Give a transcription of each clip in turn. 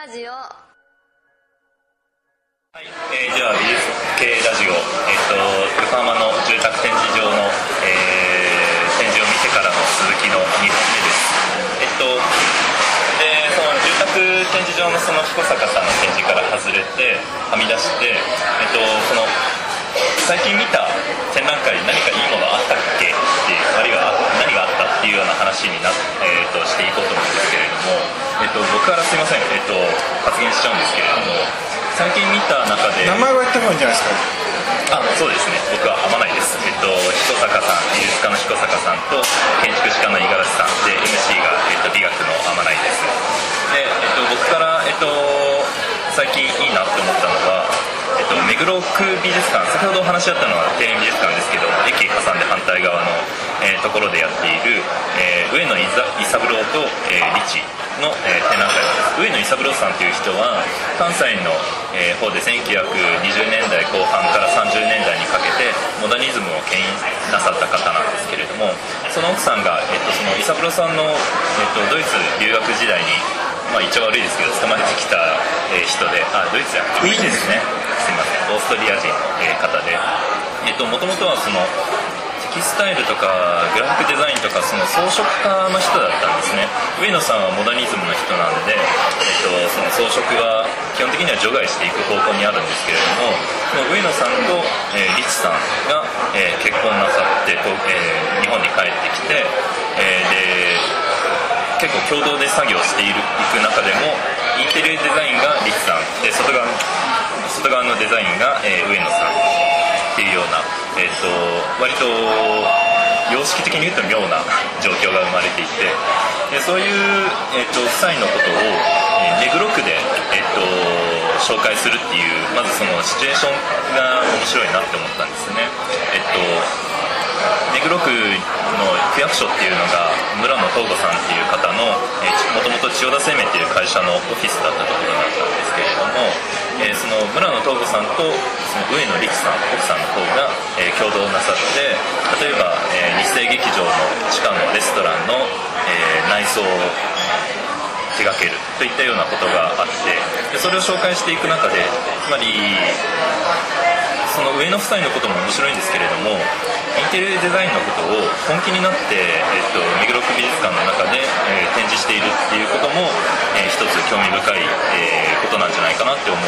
ラジオ。はい、えー、では美術系ラジオ、えっ、と横浜の住宅展示場の、えー、展示を見てからの続きの2本目です。えっ、とでその住宅展示場のその彦坂さんの展示から外れてはみ出してえっ、とその最近見た展覧会何かいいものあったっけっていうあるいは話にな、えー、としていこうと思うんですけれども、えっと僕からすいません、えっと発言しちゃうんですけれども最近見た中で名前は言った方がいいんじゃないですあかそうですね。僕は天内です。えっと彦坂さん美術家の彦坂さんと建築士家の五十嵐さんで MC が、えっと、美学の天内です。で、えっと、僕から、えっと、最近いいなって思ったのはえっと、目黒区美術館先ほどお話しあったのは庭園美術館ですけど駅挟んで反対側の、えーところでやっている、えー上野伊三郎と、えー、リチの、えー展覧会です。上野伊三郎さんという人は関西の、えー方で1920年代後半から30年代にかけてモダニズムを牽引なさった方なんですけれどもその奥さんが、えっとその伊三郎さんの、えっとドイツ留学時代にまあ、一応悪いですけど捕まえてきた、え人であドイツじゃなくてウィーンですね。すいません。オーストリア人の、え方で。えっともともとはそのキスタイルとかグラフィックデザインとかその装飾家の人だったんですね。上野さんはモダニズムの人なんで、えっと、その装飾は基本的には除外していく方向にあるんですけれどもその上野さんと、えーリチさんが、えー結婚なさってと、えー日本に帰ってきて、えーで結構共同で作業しているいく中でもインテリアデザインがリツさん。で外側外側のデザインが、えー上野さん。っていうような、えー、と割と様式的に言うと妙な状況が生まれていてでそういう、えー、と夫妻のことを、えー目黒区で、えー、と紹介するっていうまずそのシチュエーションが面白いなって思ったんですね。えっと目黒区の区役所っていうのが村野東吾さんっていう千代田生命っていう会社のオフィスだったところだったんですけれども、えーその村野東吾さんとその上野力さん奥さんの方が、えー共同なさって例えば、えー日生劇場の地下のレストランの、えー内装を手掛けるといったようなことがあってでそれを紹介していく中でつまりその上の夫妻のことも面白いんですけれどもインテリアデザインのことを本気になって、えっと目黒区美術館の中で、えー展示しているっていうことも、えー一つ興味深い、えーことなんじゃないかなって思っ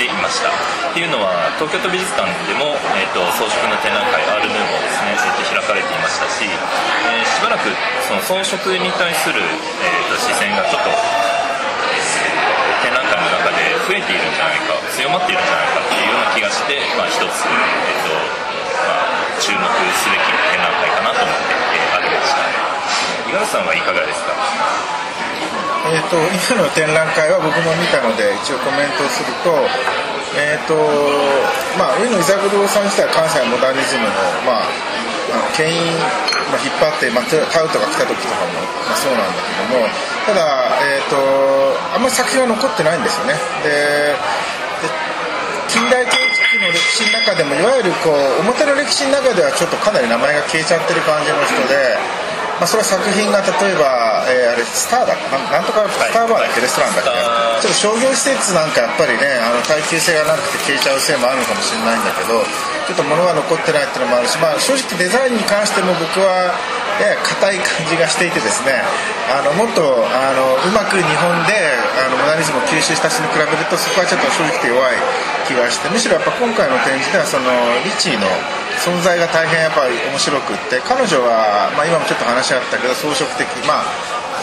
ていました。っていうのは東京都美術館でも、えっと装飾の展覧会アール・ヌーボーですね、えっと開かれていましたし、えーしばらくその装飾に対する、えっと視線がちょっと展覧会の中で増えているんじゃないか強まっているんじゃないかな気がして、まあ、一つ、えっとまあ、注目すべき展覧会かなと思って、えー、ありました五十嵐さんはいかがですか？えー、と今の展覧会は僕も見たので一応コメントすると,、えーとまあ、上野伊三郎さん自体は関西モダニズムの,、まあ、あの牽引、まあ、引っ張って、まあ、タウトが来た時とかも、まあ、そうなんだけどもただ、えー、とあんまり作品が残ってないんですよね。で近代建築の歴史の中でもいわゆるこう表の歴史の中ではちょっとかなり名前が消えちゃってる感じの人で、まあ、それは作品が例えば、えーあれスターだなんとかスターバーだっけ、レストランだっけちょっと商業施設なんかやっぱりねあの耐久性がなくて消えちゃうせいもあるのかもしれないんだけどちょっと物が残ってないっていうのもあるし、まあ、正直デザインに関しても僕はやや硬い感じがしていてですねあのもっとあのうまく日本であのモダニズムを吸収した人に比べるとそこはちょっと正直弱い気がしてむしろやっぱ今回の展示ではそのリチーの存在が大変やっぱり面白くって彼女は、まあ、今もちょっと話あったけど装飾的まあ、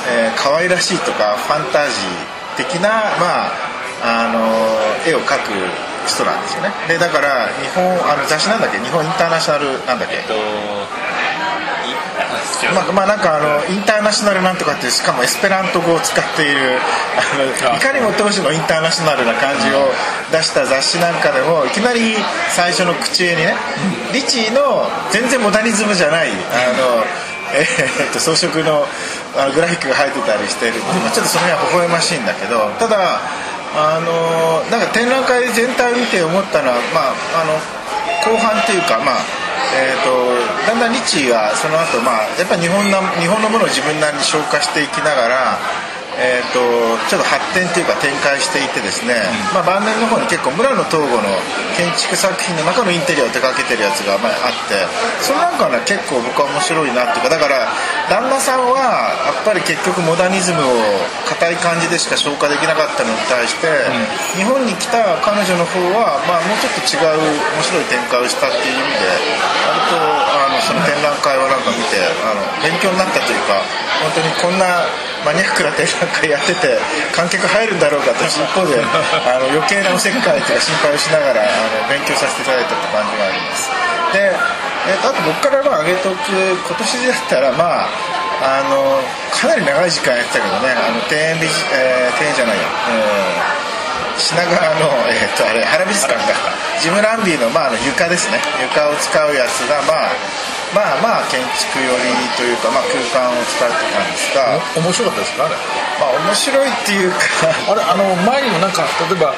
えー可愛らしいとかファンタジー的なまああの絵を描く人なんですよね。でだから日本あの雑誌なんだっけ？日本インターナショナルなんだっけ？えっとまあ、まあなんかあのインターナショナルなんとかっていうしかもエスペラント語を使っているあのいかにも当時のインターナショナルな感じを出した雑誌なんかでもいきなり最初の口絵にねリチーの全然モダニズムじゃないあの、えーっと装飾のあのグラフィックが入ってたりしてる。まあちょっとその辺は微笑ましいんだけどただあのなんか展覧会全体を見て思ったのは、まあ、あの後半っていうか、まあえー、とだんだんリッチーはその後、まあやっぱり日本の日本のものを自分なりに消化していきながら、えーと、ちょっと発展というか展開していてですね、うん、まあ、晩年の方に結構村野東吾の建築作品の中のインテリアを手掛けてるやつがまああってそれなんかは、ね、結構僕は面白いなっていうかだから旦那さんはやっぱり結局モダニズムを硬い感じでしか消化できなかったのに対して、うん、日本に来た彼女の方は、まあ、もうちょっと違う面白い展開をしたっていう意味で割とあのその展覧会はなんか見てあの勉強になったというか本当にこんなマニアックな展覧会やってて観客入るんだろうかと一方であの余計なおせっかいというか心配をしながらあの勉強させていただいたって感じがあります。で、えー、とあと僕からまあ上げておく今年だったらまああのかなり長い時間やってたけどねあの庭園美、えー、庭園じゃないや、えー品川の、えー、とあれ原美術館がジムランビーの,、まあ、あの床ですね。床を使うやつがまあまあまあ建築寄りというか、まあ、空間を使ってたんですが。面白かったですか？あれ。まあ面白いっていうか あれあの前にもなんか例えば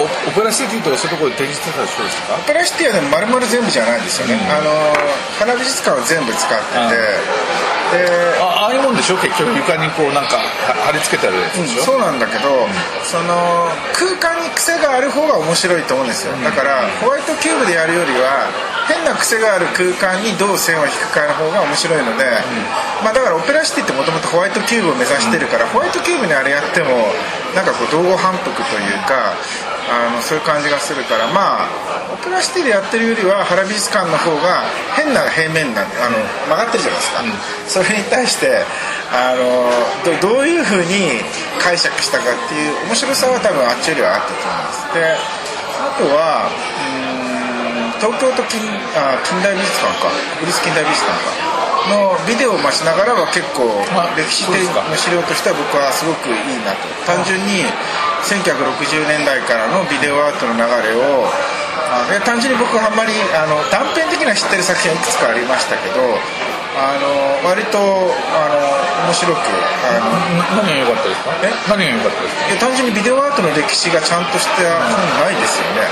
オペラシティとかそういうところで展示してたそうですか？オペラシティはでも丸々全部じゃないんですよね、うん、あの花美術館は全部使っててであああいうもんでしょ？結局床にこうなんか貼り付けてあるやつでしょ、うん、そうなんだけど、うん、その空間に癖がある方が面白いと思うんですよ、だからホワイトキューブでやるよりは変な癖がある空間にどう線を引くかの方が面白いので、まあ、だからオペラシティってもともとホワイトキューブを目指してるから、ホワイトキューブにあれやってもなんかこう道後反復というかあのそういう感じがするからまあオペラシティでやってるよりは原美術館の方が変な平面なんあの曲がってるじゃないですか、うん、それに対してあのどどういうふうに解釈したかっていう面白さは多分あっちよりはあったと思います。であとはうん東京都近あ近代美術館か。国立近代美術館かのビデオを待ちながらは結構歴史的な資料としては僕はすごくいいなと。単純に1960年代からのビデオアートの流れをあ単純に僕はあんまりあの断片的な知ってる作品はいくつかありましたけどあの割とあの面白くあの何が良かったですか？え？何が良かったですか？単純にビデオアートの歴史がちゃんとした本ないですよね。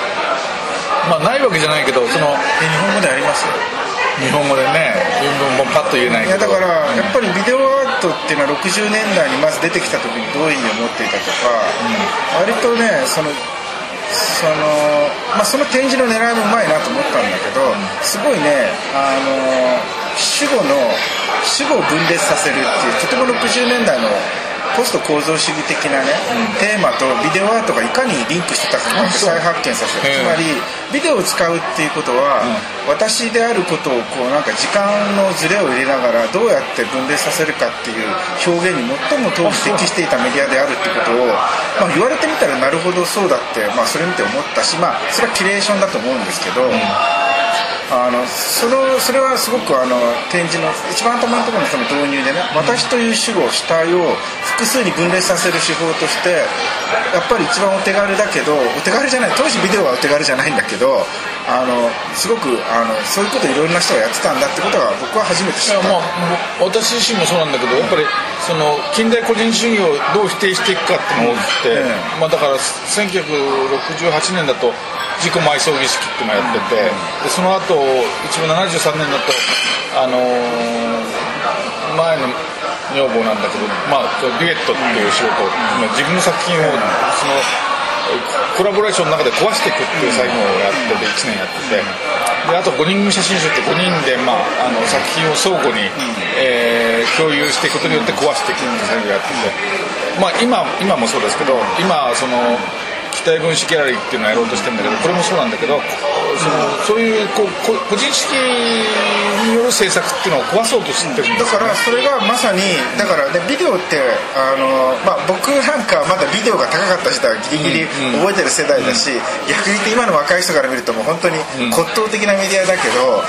まあないわけじゃないけどそのえ日本語であります？よ日本語でね原文もパッと言えないけど。いやだから、やっぱりビデオアートっていうのは60年代にまず出てきた時にどういう意味を持っていたとか、うん、割とねそのその,、まあ、その展示の狙いもうまいなと思ったんだけど、すごいねあの主語の主語を分裂させるっていうとても60年代のポスト構造主義的なね、うん、テーマとビデオアートがいかにリンクしてたかを再発見させる。つまりビデオを使うっていうことは、うん、私であることをこうなんか時間のズレを入れながらどうやって分裂させるかっていう表現に最も当時適していたメディアであるってことを、まあ、言われてみたらなるほどそうだって、まあ、それ見て思ったし、まあ、それはキュレーションだと思うんですけど。うんあのそのそれはすごくあの展示の一番頭のところのその導入でね、うん、私という主語主体を複数に分裂させる手法としてやっぱり一番お手軽だけどお手軽じゃない当時ビデオはお手軽じゃないんだけどあのすごくあのそういうこといろんな人がやってたんだってことは僕は初めて知った、まあ、私自身もそうなんだけどやっぱりその近代個人主義をどう否定していくかっていうのが大きくて、うん、まあ、だから1968年だと自己埋葬儀式っていうのをやってて、でその後一応73年だとあのー、前の女房なんだけど、まあ、デュエットっていう仕事、うん、自分の作品をそのコラボレーションの中で壊していくっていう作業をやってて1年やってて。であと5人組写真集って5人で、まあ、あの作品を相互に、えー、共有していくことによって壊していくっていう作業をやってて、まあ、今今もそうですけど今その期待分子ギャラリーっていうのをやろうとしてるんだけどこれもそうなんだけどそのそういうこう個人主義による政策っていうのを壊そうとしてるんです、ね、だからそれがまさにだからねビデオってあの、まあ、僕なんかまだビデオが高かった人はギリギリ覚えてる世代だし、逆に言って今の若い人から見るともう本当に骨董的なメディアだけど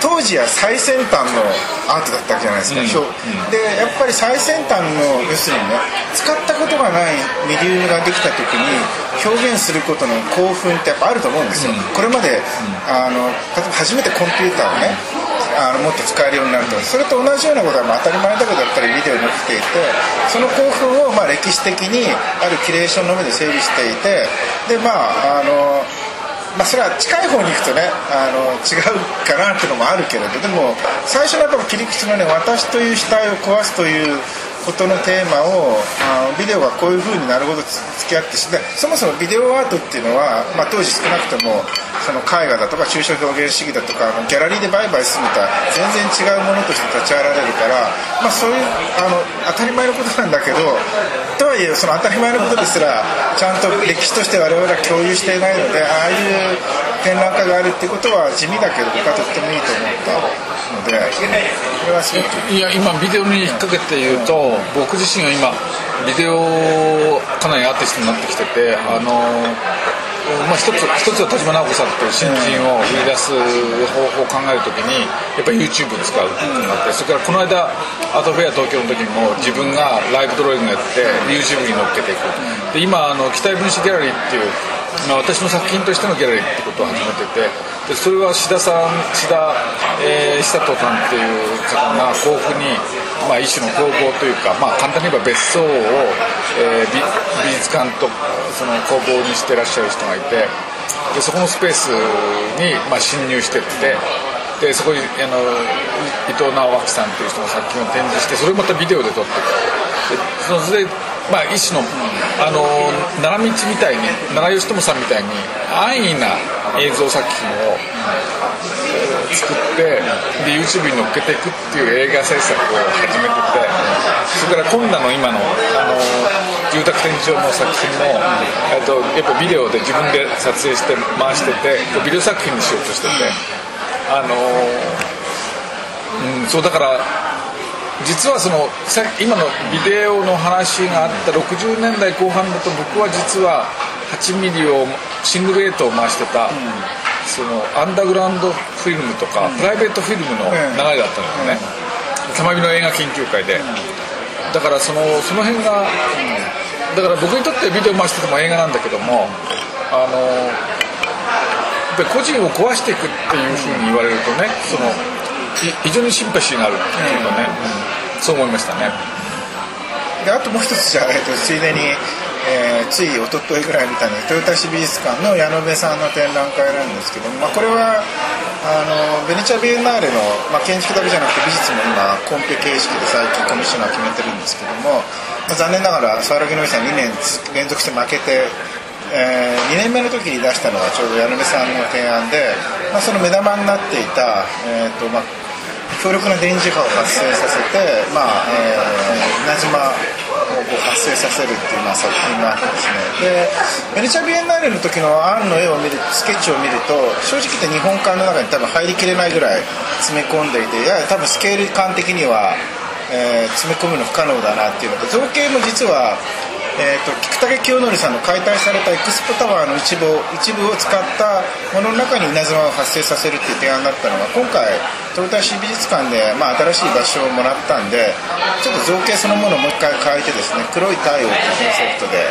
当時は最先端のアートだったわけじゃないですか、うん、でやっぱり最先端の要するにね使ったことがないメディアができた時に表現することの興奮ってやっぱあると思うんですよ、これまであの例えば初めてコンピューターをねあのもっと使えるようになるとそれと同じようなことはまあ当たり前だけどやっぱりビデオに起きていてその興奮をまあ歴史的にあるキュレーションの上で整理していてでまああのまあ、それは近い方に行くとねあの違うかなっていうのもあるけれどでも最初のやっぱ切り口のね私という主体を壊すということのテーマをあビデオがこういうふうになるほど付き合ってしてそもそもビデオアートっていうのは、まあ、当時少なくともその絵画だとか抽象表現主義だとかギャラリーで売買するみたい全然違うものとして立ち会われるから、まあ、そういうあの当たり前のことなんだけどとはいえその当たり前のことですらちゃんと歴史として我々は共有していないのでああいう展覧会があるっていうことは地味だけど僕はとってもいいと思ったのでこれはすごくいや今ビデオに引っ掛けて言うと、僕自身が今ビデオかなりアーティストになってきててあのまあ、一つ一つは田島直子さんという新人を売り出す方法を考えるときにやっぱり YouTube を使うっていうのがあってそれからこの間アートフェア東京の時にも自分がライブドローイングやって YouTube に乗っけていく。で今あの期待分子ギャラリーっていうまあ、私の作品としてのギャラリーってことを始めててでそれは志田さん志田、えー、久人さんっていう方が甲府に、まあ、一種の工房というか、まあ、簡単に言えば別荘を、えー、美美術館とその工房にしてらっしゃる人がいてでそこのスペースに、まあ、侵入してってでそこにあの伊藤直明さんという人の作品を展示してそれをまたビデオで撮ってでそれでまあ、一種のあの奈良道みたいに奈良義朝さんみたいに安易な映像作品を作ってで YouTube に乗っけていくっていう映画制作を始めててそれから今度の今のあの住宅展示場の作品も、っと、やっぱビデオで自分で撮影して回しててビデオ作品にしようとしててあの、うん、そうだから実はその今のビデオの話があった60年代後半だと僕は実は8ミリをシングル8を回してた、うん、そのアンダーグラウンドフィルムとか、うん、プライベートフィルムの流れだったんですよね、玉美の映画研究会で、だからそのその辺が、だから僕にとってビデオ回してても映画なんだけどもあのやっぱり個人を壊していくっていうふうに言われるとねその非常にシンパシーがあるっていうかね、うん、そう思いましたね。であともう一つじゃあ、えっと、ついでに、えー、つい一昨日ぐらいみたいに豊田市美術館の矢野部さんの展覧会なんですけど、まあ、これはあのベネチア・ビエンナーレの、まあ、建築だけじゃなくて美術も今コンペ形式で最近コミッショナー決めてるんですけども、まあ、残念ながら沢良木のりさん2年連続して負けてえー、2年目の時に出したのはちょうど矢野目さんの提案で、まあ、その目玉になっていた、えーとまあ、強力な電磁波を発生させて、まあえー、稲妻をこう発生させるっていう、まあ、作品があってですね。でベネチア・ビエンナーレの時のアンの絵を見るスケッチを見ると正直言って日本館の中に多分入りきれないぐらい詰め込んでいてやや多分スケール感的には、えー、詰め込むの不可能だなっていうのと造形も実はえーと、菊竹清則さんの解体されたエクスポタワーの一部を一部を使ったものの中に稲妻を発生させるっていう提案だったのが今回東大市美術館で、まあ、新しい場所をもらったんでちょっと造形そのものをもう一回変えてですね黒い太陽っていうコンセプトで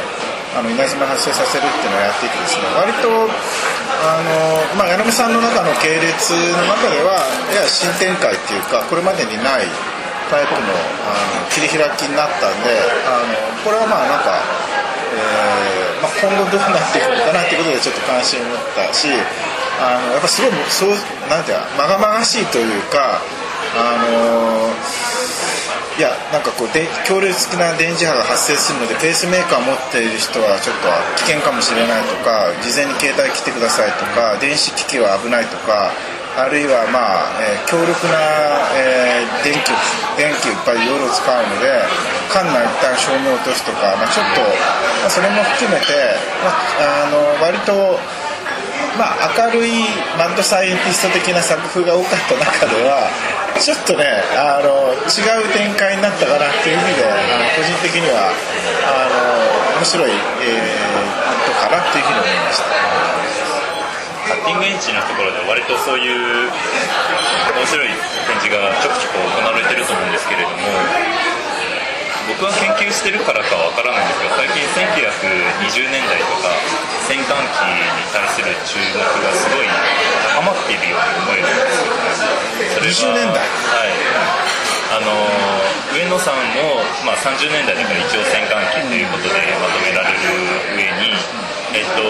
あの稲妻発生させるっていうのをやっていてですね割とあの、まあ、柳さんの中の系列の中ではやや新展開っていうかこれまでにないタイプのあの切り開きになったんであのこれはまあなんか、えーまあ、今後どうなっていくのかなっていうことでちょっと関心を持ったしあのやっぱすごいそうなんていうかまがまがしいというかあのいやなんかこうで強烈な電磁波が発生するのでペースメーカーを持っている人はちょっと危険かもしれないとか事前に携帯来てくださいとか電子機器は危ないとかあるいは、まあえー、強力な、えー、電気電気いっぱい夜を使うので館内一旦照明を落とすとか、まあ、ちょっと、まあ、それも含めて、まあ、あの割と、まあ、明るいマッドサイエンティスト的な作風が多かった中ではちょっとねあの違う展開になったかなっていう意味であの個人的にはあの面白い、えー、ことかなっていうふうに思いました。カッティングエンジンのところで割とそういう面白い展示がちょくちょく行われてると思うんですけれども僕は研究してるからかわからないんですけど最近1920年代とか戦艦機に対する注目がすごい高まっているように思えるんですよね。それ20年代。はい。あの上野さんも、まあ、30年代だから一応戦艦機ということでまとめられる上にえっと、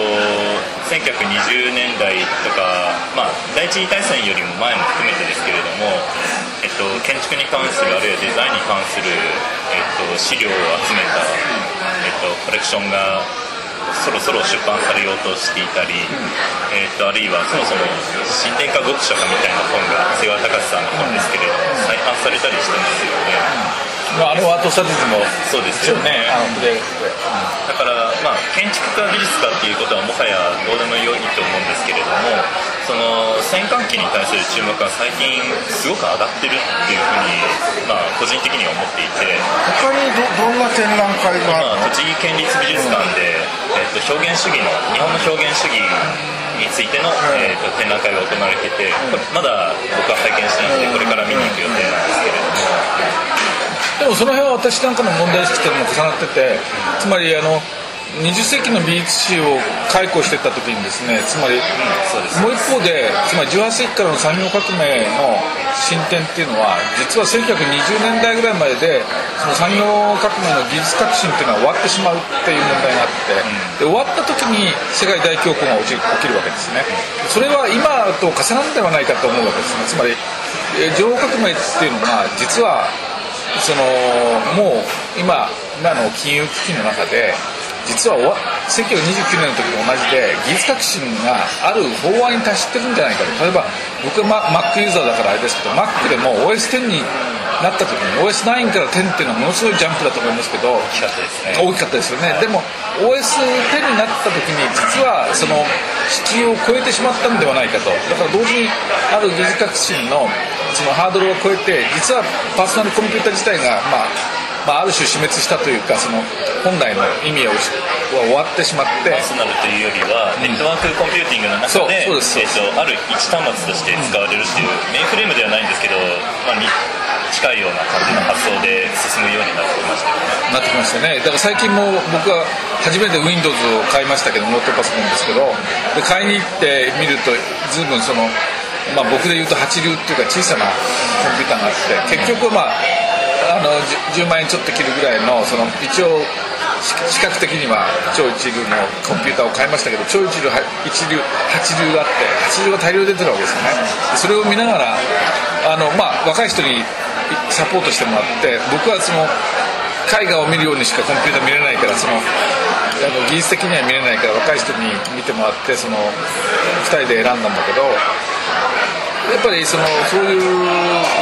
1920年代とか、まあ、第一次大戦よりも前も含めてですけれども、えっと、建築に関するあるいはデザインに関する、えっと、資料を集めた、えっと、コレクションがそろそろ出版されようとしていたり、えっと、あるいはそもそも新天下極書家みたいな本が瀬川隆さんの本ですけれども再版されたりしてますよね。まあ、あのアートスタディズもそうですよね。あの筆だから、まあ、建築家技術家っていうことはもはやどうでもいいと思うんですけれどもその戦艦機に対する注目は最近すごく上がってるっていうふうに、まあ、個人的には思っていて。他にどどんな展覧会が？あるの今栃木県立美術館で、えっと、表現主義の日本の表現主義についての、えっと、展覧会が行われててまだ僕は拝見してなくてこれから見に行く予定なんですけれども。でもその辺は私なんかの問題意識とも重なっててつまりあの20世紀の美術史を解雇してた時にですねつまり、もう一方でつまり18世紀からの産業革命の進展っていうのは実は1920年代ぐらいまででその産業革命の技術革新っていうのは終わってしまうっていう問題があって、で終わった時に世界大恐慌が起き起きるわけですね。それは今と重なるんではないかと思うわけですね。つまりえー情報革命っていうのが実はそのもう今今の金融危機の中で実は1929年の時と同じで技術革新がある法案に達してるんじゃないかと。例えば僕は Mac ユーザーだからあれですけど Mac でも OS10 になった時に OS9 から10っていうのはものすごいジャンプだと思いますけど大きかったですね。大きかったですよね、でも OS10 になった時に実はその敷居を超えてしまったんではないかと。だから同時にある技術革新のそのハードルを超えて実はパーソナルコンピューター自体が、まあ、まあある種死滅したというかその本来の意味をは終わってしまってパーソナルというよりは、ネットワークコンピューティングの中でそうそうです。えっとある一端末として使われるっていう、メインフレームではないんですけど、まあ、に近いような感じの発想で進むようになってきましたよね。なってきましたね。だから最近も僕は初めて Windows を買いましたけどノートパソコンですけどで買いに行ってみると随分その、まあ、僕で言うと八流っていうか小さなコンピューターがあって結局まああの 10, 10万円ちょっと切るぐらいのその一応し視覚的には超一流のコンピューターを買いましたけど超一流一流八流があって八流が大量出てるわけですよね。それを見ながらあの、まあ、若い人にサポートしてもらって僕はその絵画を見るようにしかコンピューター見れないからそのあの技術的には見れないから若い人に見てもらってその2人で選んだんだけどやっぱりそのそういう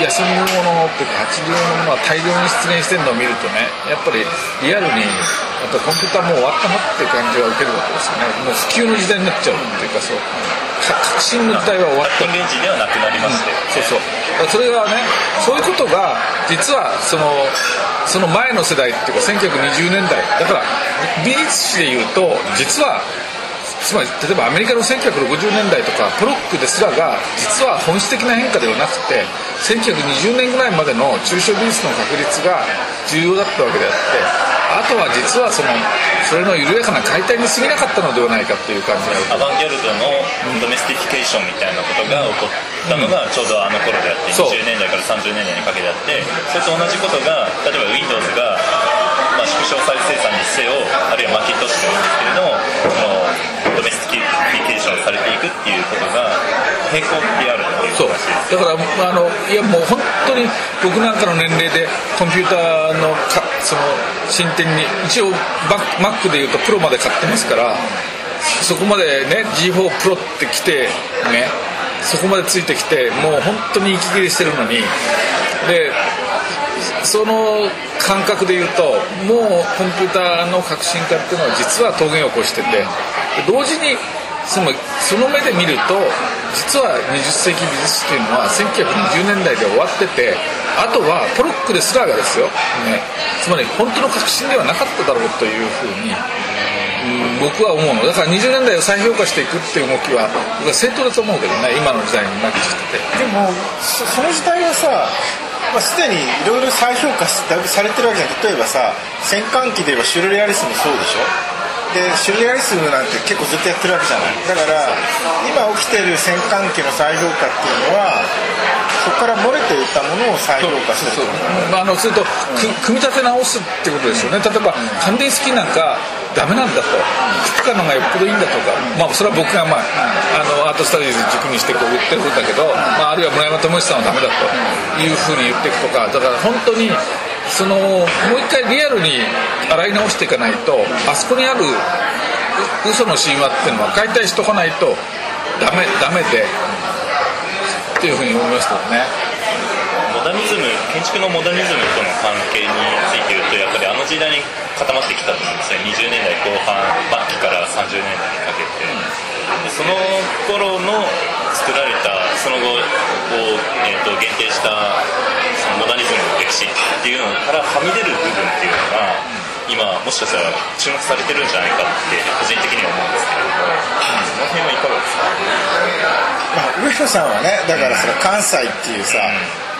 休みのものっていうか八流のものは大量に出現してるのを見るとねやっぱりリアルにやっぱコンピューターもう終わったなっていう感じは受けるわけですよね。もう普及の時代になっちゃうっていうかそう。革新の時代は終わったイメージではなくなりましたよ、そうそう。それがねそういうことが実はそのその前の世代っていうか1920年代。だから美術史でいうと実はつまり例えばアメリカの1960年代とかポロックですらが実は本質的な変化ではなくて1920年ぐらいまでの抽象美術の確立が重要だったわけであってあとは実はそのそれの緩やかな解体に過ぎなかったのではないかっていう感じがアバンギャルドの domestification みたいなことが起こったのがちょうどあの頃であって、そう。20年代から30年代にかけてあってそれと同じことが例えば Windows が、まあ、縮小再生産にせよあるいはマーケット誌でもいいんですけれども domestification されていくっていうことが並行であるっていうそうだからあのいやもう本当に僕なんかの年齢でコンピューターのかその進展に一応バッ Mac でいうとプロまで買ってますからそこまでね G4 プロって来てねそこまでついてきてもう本当に息切れしてるのにでその感覚で言うともうコンピューターの革新化っていうのは実は峠を越しててで同時にそのその目で見ると実は20世紀美術史っていうのは1920年代で終わっててあとはポロックですらがですよ、ね、つまり本当の革新ではなかっただろうというふうにうん。僕は思うの。だから20年代を再評価していくっていう動きは僕は正当だと思うけどね今の時代にマッチしてて。でもそその時代はさまあ、すでにいろいろ再評価だされてるわけじゃん。例えばさ戦艦機で言えばシュルレアリスもそうでしょ？でシュリアリスムなんて結構ずっとやってるわけじゃない。だから今起きてる戦艦機の再評価っていうのはそこから漏れていたものを再評価する。そうまあ、あのそれと、く組み立て直すってことですよね。例えばカンディスキーなんかダメなんだと。クプカのがよっぽどいいんだとか、まあ、それは僕が、まあ、あのアートスタディーズ軸にしてこう言ってるんだけど、まあ、あるいは村山智さんはダメだというふうに言っていくとか。だから本当にそのもう一回リアルに洗い直していかないとあそこにある嘘の神話っていうのは解体しとかないとダメダメでっていうふうに思いますけどね。モダニズム建築のモダニズムとの関係について言うとやっぱりあの時代に固まってきたと思うんですよ20年代後半末期から30年代にかけて、でその頃の作られたその後を、えー、と限定したニズムの歴史っていうのからはみ出る部分っていうのが今もしかしたら注目されてるんじゃないかって個人的には思うんですけれどもその辺はいかがですかまあ、上野さんはねだからその関西っていうさ、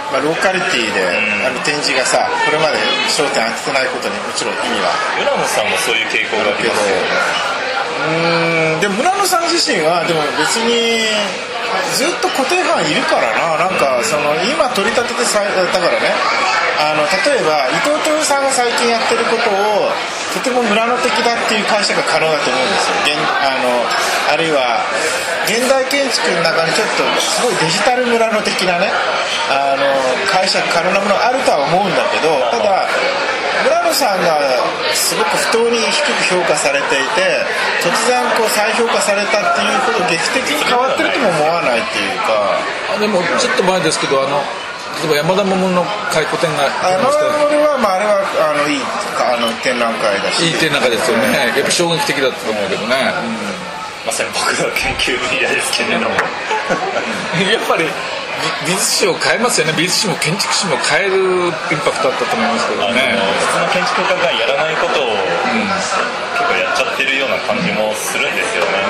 まあ、ローカリティで、あの展示がさこれまで焦点当ててないことにもちろん意味は。浦野さんもそういう傾向がありますよね。うーん。でも村野さん自身はでも別にずっと固定ファンいるからな。なんかその今取り立ててさだからね。あの例えば伊藤豊さんが最近やってることをとても村野的だっていう解釈が可能だと思うんですよ。現あのあるいは現代建築の中にちょっとすごいデジタル村野的なねあの解釈可能なものがあるとは思うんだけどたださんがすごく不当に低く評価されていて突然こう再評価されたっていうこと劇的に変わってるとも思わないっていうか。あでもちょっと前ですけどあの例えば山田桃の回顧展があの俺は、まあ、あれはあのいいあの展覧会だし。いい展覧会ですよね。やっぱ衝撃的だったと思うけどね、まさに僕の研究分野ですけれども。やっぱり美術史を変えますよね。美術史も建築史も変えるインパクトだったと思いますけどあのね普通の建築家がやらないことを、結構やっちゃってるような感じもするんですよね、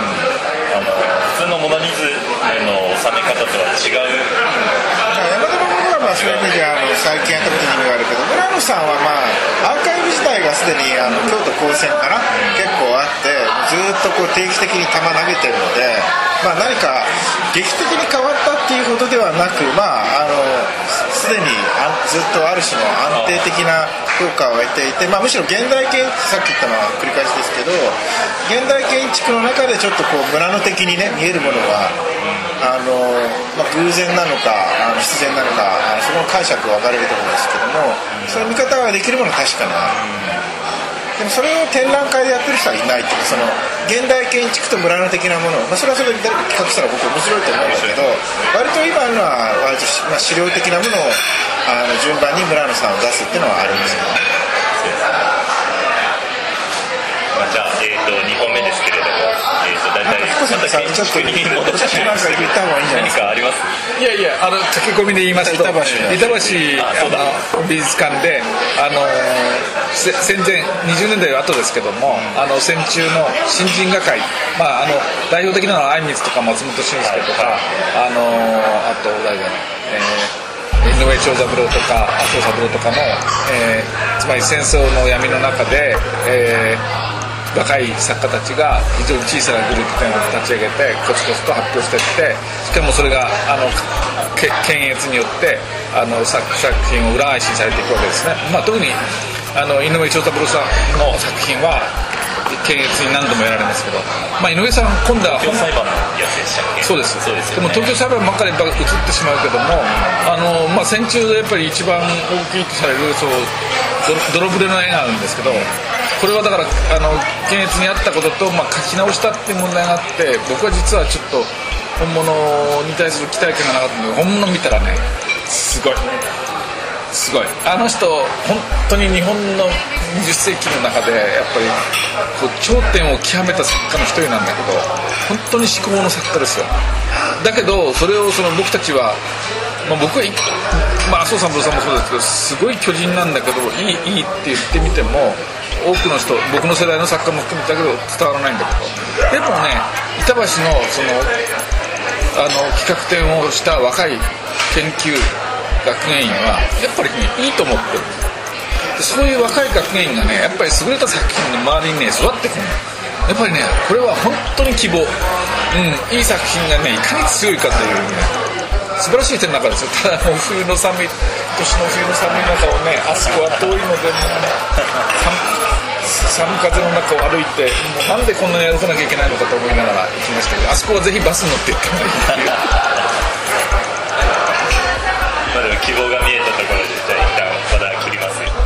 あの普通のモダニズムの収め方とは違う。山田桃はまあそういう意味ではあの最近やったことに意味があるけど村野さんはまあアーカイブ自体がすでにあの京都高専かな結構あってずっとこう定期的に球投げてるので、まあ、何か劇的に変わったっていうことではなくまああのすでにあずっとある種の安定的な評価を得ていて、まあ、むしろ現代建さっき言ったのは繰り返しですけど現代建築の中でちょっとこう村野的にね見えるものがあの、まあ、偶然なのかあの必然なのかあのその解釈は分かれるところですけども、そういう見方ができるものは確かにある、でもそれを展覧会でやってる人はいないっていうかその現代建築と村の的なもの、まあ、それはそれで誰か企画したら僕面白いと思うんだけど割と今のは割と、まあ、資料的なものをあの順番に村野さんを出すっていうのはあるんですよね。まあ、じゃあ、えー、と2本ちょっと築に戻ってちょっとなんか言った方がいいんじゃないですか。ありますいやいやあの駆け込みで言いますと板橋の美術館であのせ戦前20年代後ですけども、あの戦中の新人画会、まあ、あの代表的なのは相光とか松本俊介とか、あのあと誰だろう、えー井上長三郎とか麻生三郎とかの、えーつまり戦争の闇の中で、えー若い作家たちが非常に小さなグループ展を立ち上げてコツコツと発表していってしかもそれがあの検閲によってあの作作品を裏返しにされていくわけですね、まあ、特にあの井上長三郎さんの作品は検閲に何度もやられますけど、まあ、井上さん今度は東京裁判のやつでしたっけ？そうです。そうでも東京裁判ばっかり映ってしまうけどもあの、まあ、戦中でやっぱり一番大きいとされるそうドロ泥船の絵があるんですけどこれはだからあの検閲にあったことと、まあ、書き直したっていう問題があって僕は実はちょっと本物に対する期待感がなかったので本物見たらねすごいすごい。あの人本当に日本の20世紀の中でやっぱりこう頂点を極めた作家の一人なんだけど本当に至高の作家ですよ。だけどそれをその僕たちは、まあ、僕はまあ麻生三郎さんもそうですけどすごい巨人なんだけどいいいいって言ってみても多くの人僕の世代の作家も含めてだけど伝わらないんだけど。でもね板橋のそのあの企画展をした若い研究学芸員はやっぱりねいいと思ってる。でそういう若い学芸員がねやっぱり優れた作品の周りにね育ってくるの。やっぱりねこれは本当に希望、うん、いい作品がねいかに強いかというね素晴らしい点の中ですよただもう冬の寒い年の冬の寒い中をねあそこは遠いのでもうね寒寒風の中を歩いてもうなんでこんなに歩かなきゃいけないのかと思いながら行きましたけどあそこはぜひバスに乗って行った方がいいっていう。まだ希望が見えたところでじゃあ一旦まだ切りますよ